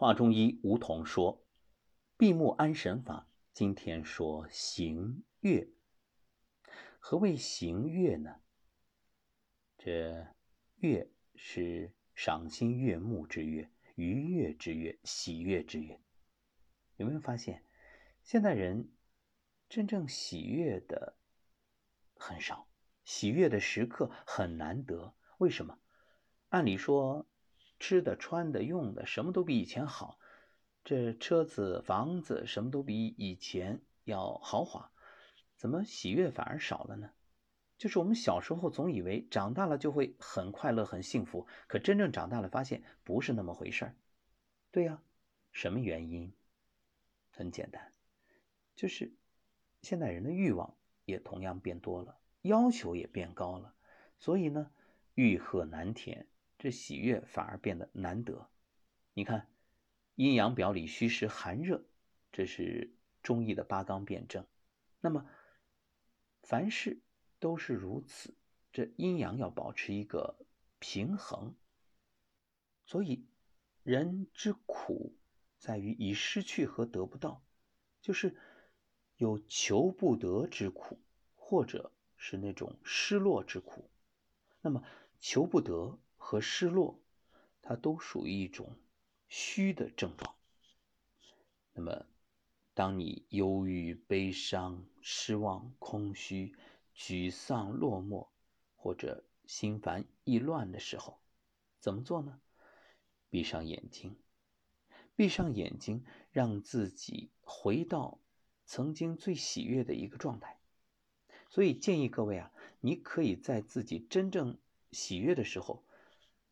华中医吴桐说：“闭目安神法，今天说行乐。何谓行乐呢？这乐是赏心悦目之乐，愉悦之乐，喜悦之乐。有没有发现，现代人真正喜悦的很少，喜悦的时刻很难得。为什么？按理说。”吃的、穿的、用的，什么都比以前好。这车子、房子，什么都比以前要豪华。怎么喜悦反而少了呢？就是我们小时候总以为长大了就会很快乐、很幸福，可真正长大了发现不是那么回事儿。对呀，什么原因？很简单，就是现代人的欲望也同样变多了，要求也变高了，所以呢，欲壑难填。这喜悦反而变得难得。你看，阴阳表里虚实寒热，这是中医的八纲辩证。那么，凡事都是如此，这阴阳要保持一个平衡。所以，人之苦在于已失去和得不到，就是有求不得之苦，或者是那种失落之苦。那么，求不得。和失落，它都属于一种虚的症状。那么，当你忧郁、悲伤、失望、空虚、沮丧、落寞，或者心烦意乱的时候，怎么做呢？闭上眼睛，闭上眼睛，让自己回到曾经最喜悦的一个状态。所以建议各位啊，你可以在自己真正喜悦的时候。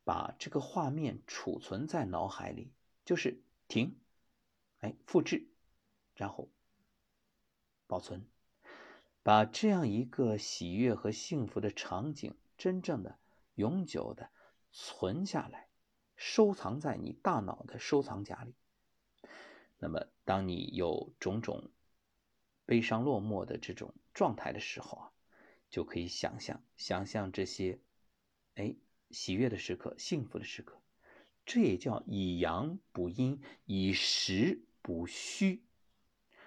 把这个画面储存在脑海里，就是停，哎，复制，然后保存，把这样一个喜悦和幸福的场景，真正的、永久的存下来，收藏在你大脑的收藏夹里。那么，当你有种种悲伤落寞的这种状态的时候啊，就可以想象，想象这些，哎。喜悦的时刻，幸福的时刻，这也叫以阳补阴，以实补虚。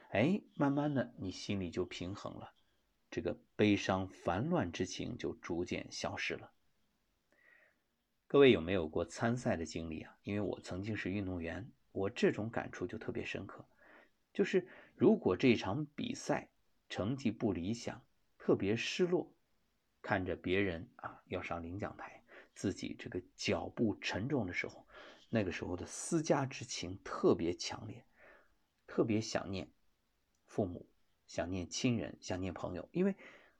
哎，慢慢的，你心里就平衡了，这个悲伤烦乱之情就逐渐消失了。各位有没有过参赛的经历啊？因为我曾经是运动员，我这种感触就特别深刻。就是如果这场比赛成绩不理想，特别失落，看着别人啊要上领奖台。自己这个脚步沉重的时候，那个时候的思家之情特别强烈，特别想念父母，想念亲人，想念朋友，因为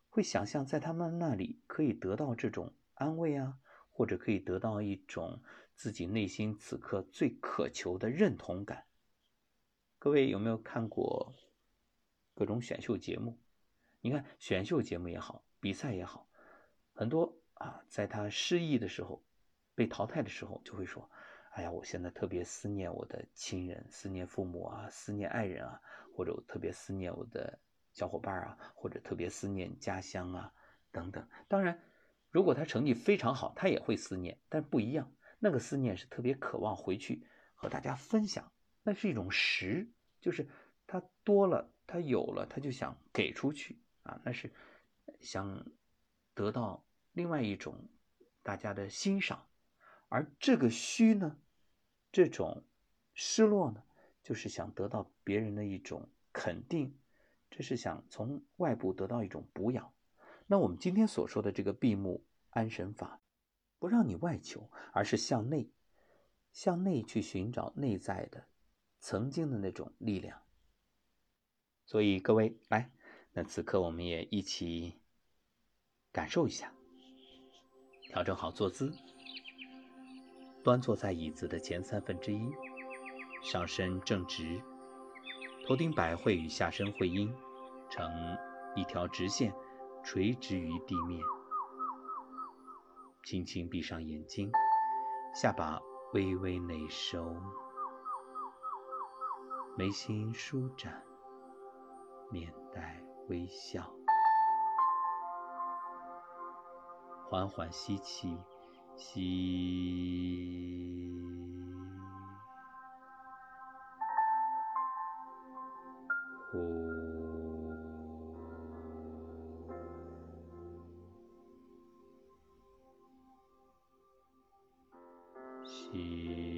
会想象在他们那里可以得到这种安慰啊，或者可以得到一种自己内心此刻最渴求的认同感。各位有没有看过各种选秀节目？你看选秀节目也好，比赛也好，很多。啊，在他失意的时候，被淘汰的时候，就会说：“哎呀，我现在特别思念我的亲人，思念父母啊，思念爱人啊，或者我特别思念我的小伙伴啊，或者特别思念家乡啊，等等。当然，如果他成绩非常好，他也会思念，但不一样。那个思念是特别渴望回去和大家分享，那是一种实，就是他多了，他有了，他就想给出去啊，那是想得到。”另外一种，大家的欣赏，而这个虚呢，这种失落呢，就是想得到别人的一种肯定，这是想从外部得到一种补养。那我们今天所说的这个闭目安神法，不让你外求，而是向内，向内去寻找内在的曾经的那种力量。所以各位来，那此刻我们也一起感受一下。调整好坐姿，端坐在椅子的前三分之一，上身正直，头顶百会与下身会阴成一条直线，垂直于地面。轻轻闭上眼睛，下巴微微内收，眉心舒展，面带微笑。缓缓吸气吸。呼。吸。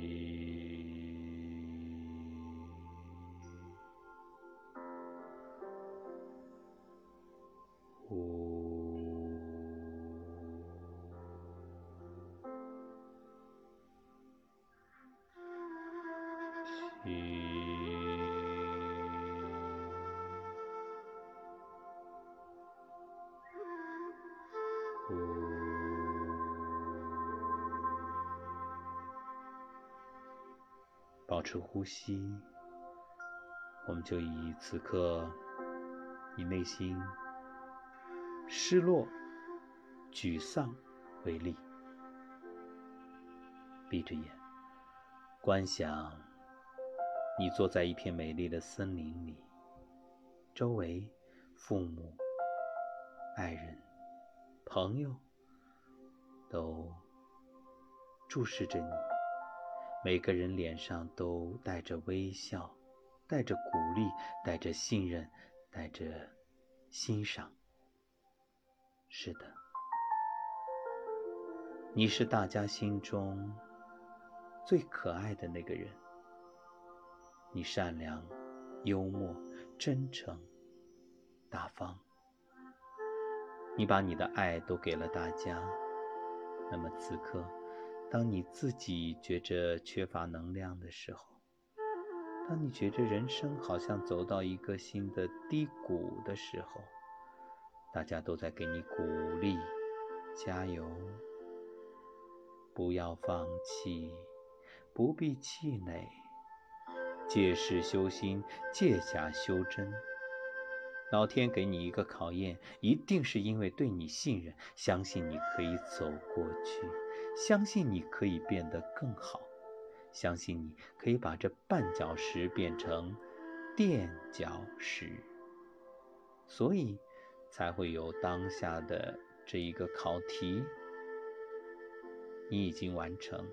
保持呼吸，我们就以此刻你内心失落、沮丧为例，闭着眼，观想你坐在一片美丽的森林里，周围父母、爱人、朋友都注视着你。每个人脸上都带着微笑，带着鼓励，带着信任，带着欣赏。是的，你是大家心中最可爱的那个人。你善良、幽默、真诚、大方，你把你的爱都给了大家。那么此刻。当你自己觉着缺乏能量的时候，当你觉着人生好像走到一个新的低谷的时候，大家都在给你鼓励，加油，不要放弃，不必气馁，借势修心，借假修真。老天给你一个考验，一定是因为对你信任，相信你可以走过去。相信你可以变得更好，相信你可以把这绊脚石变成垫脚石，所以才会有当下的这一个考题。你已经完成，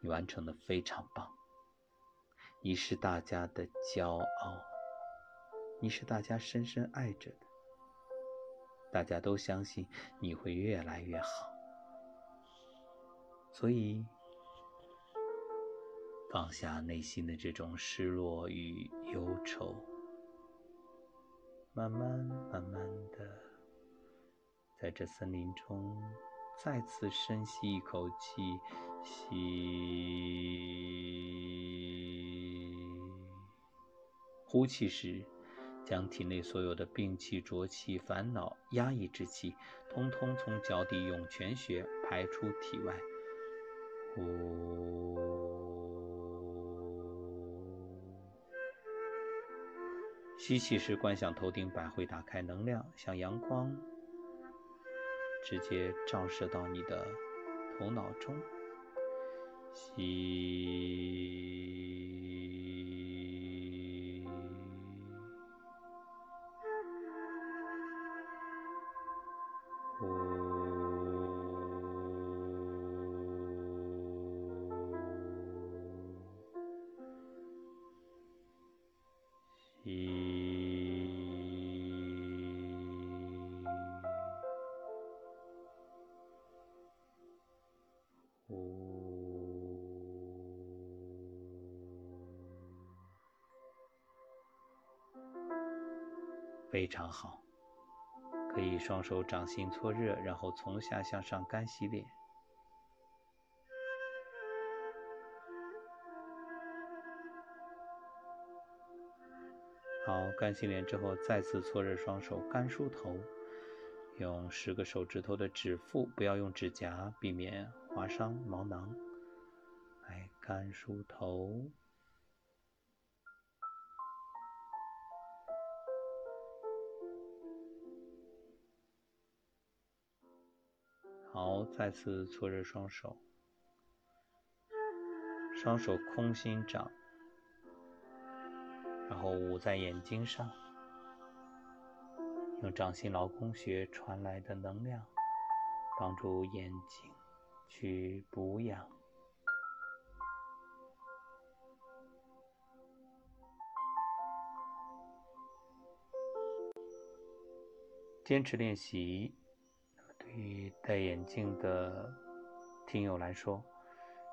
你完成的非常棒，你是大家的骄傲，你是大家深深爱着的，大家都相信你会越来越好。所以，放下内心的这种失落与忧愁，慢慢、慢慢的，在这森林中再次深吸一口气，吸，呼气时，将体内所有的病气、浊气、烦恼、压抑之气，通通从脚底涌泉穴排出体外。呼，吸气时，观想头顶百会打开，能量像阳光，直接照射到你的头脑中。吸。非常好，可以双手掌心搓热，然后从下向上干洗脸。好，干洗脸之后，再次搓热双手，干梳头，用十个手指头的指腹，不要用指甲，避免划伤毛囊，来干梳头。再次搓热双手，双手空心掌，然后捂在眼睛上，用掌心劳宫穴传来的能量，帮助眼睛去补养。坚持练习。对于戴眼镜的听友来说，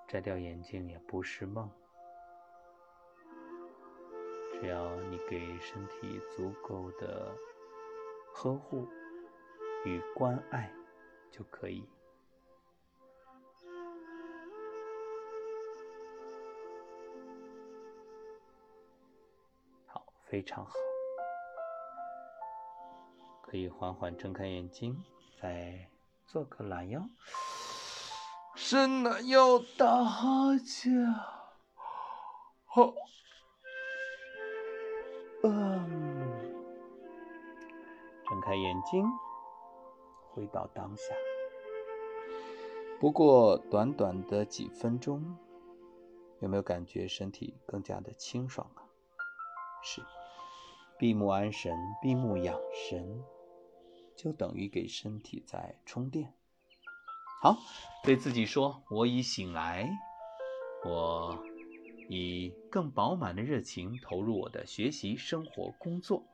摘掉眼镜也不是梦。只要你给身体足够的呵护与关爱，就可以。好非常好。可以缓缓睁开眼睛，再做个懒腰，伸懒腰，打哈欠。好，嗯，睁开眼睛，回到当下。不过短短的几分钟，有没有感觉身体更加的清爽啊？是，闭目安神，闭目养神，就等于给身体在充电。好，对自己说：“我已醒来，我以更饱满的热情投入我的学习、生活、工作。”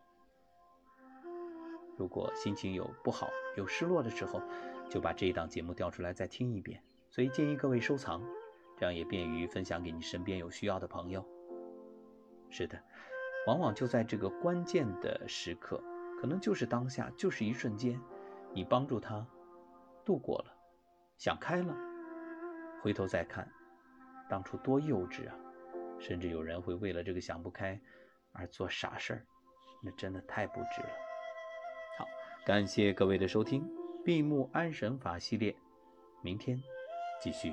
如果心情有不好、有失落的时候，就把这一档节目调出来再听一遍。所以建议各位收藏，这样也便于分享给你身边有需要的朋友。是的，往往就在这个关键的时刻，可能就是当下，就是一瞬间，你帮助他度过了，想开了，回头再看，当初多幼稚啊！甚至有人会为了这个想不开而做傻事儿，那真的太不值了。好感谢各位的收听，闭目安神法系列，明天继续。